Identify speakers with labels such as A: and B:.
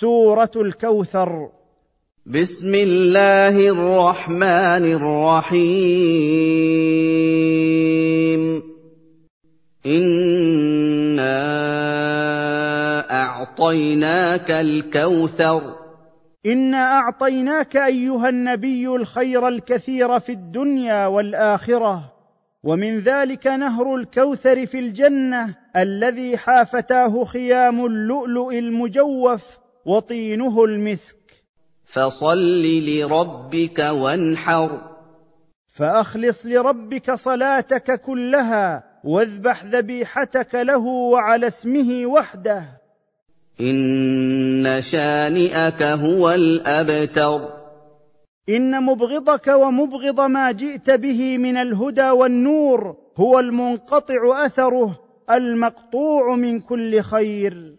A: سورة الكوثر.
B: بسم الله الرحمن الرحيم. إنا أعطيناك الكوثر.
A: إنا أعطيناك أيها النبي الخير الكثير في الدنيا والآخرة. ومن ذلك نهر الكوثر في الجنة الذي حافتاه خيام اللؤلؤ المجوف. وطينه المسك.
B: فصل لربك وانحر.
A: فأخلص لربك صلاتك كلها واذبح ذبيحتك له وعلى اسمه وحده.
B: إن شانئك هو الأبتر.
A: إن مبغضك ومبغض ما جئت به من الهدى والنور هو المنقطع أثره المقطوع من كل خير.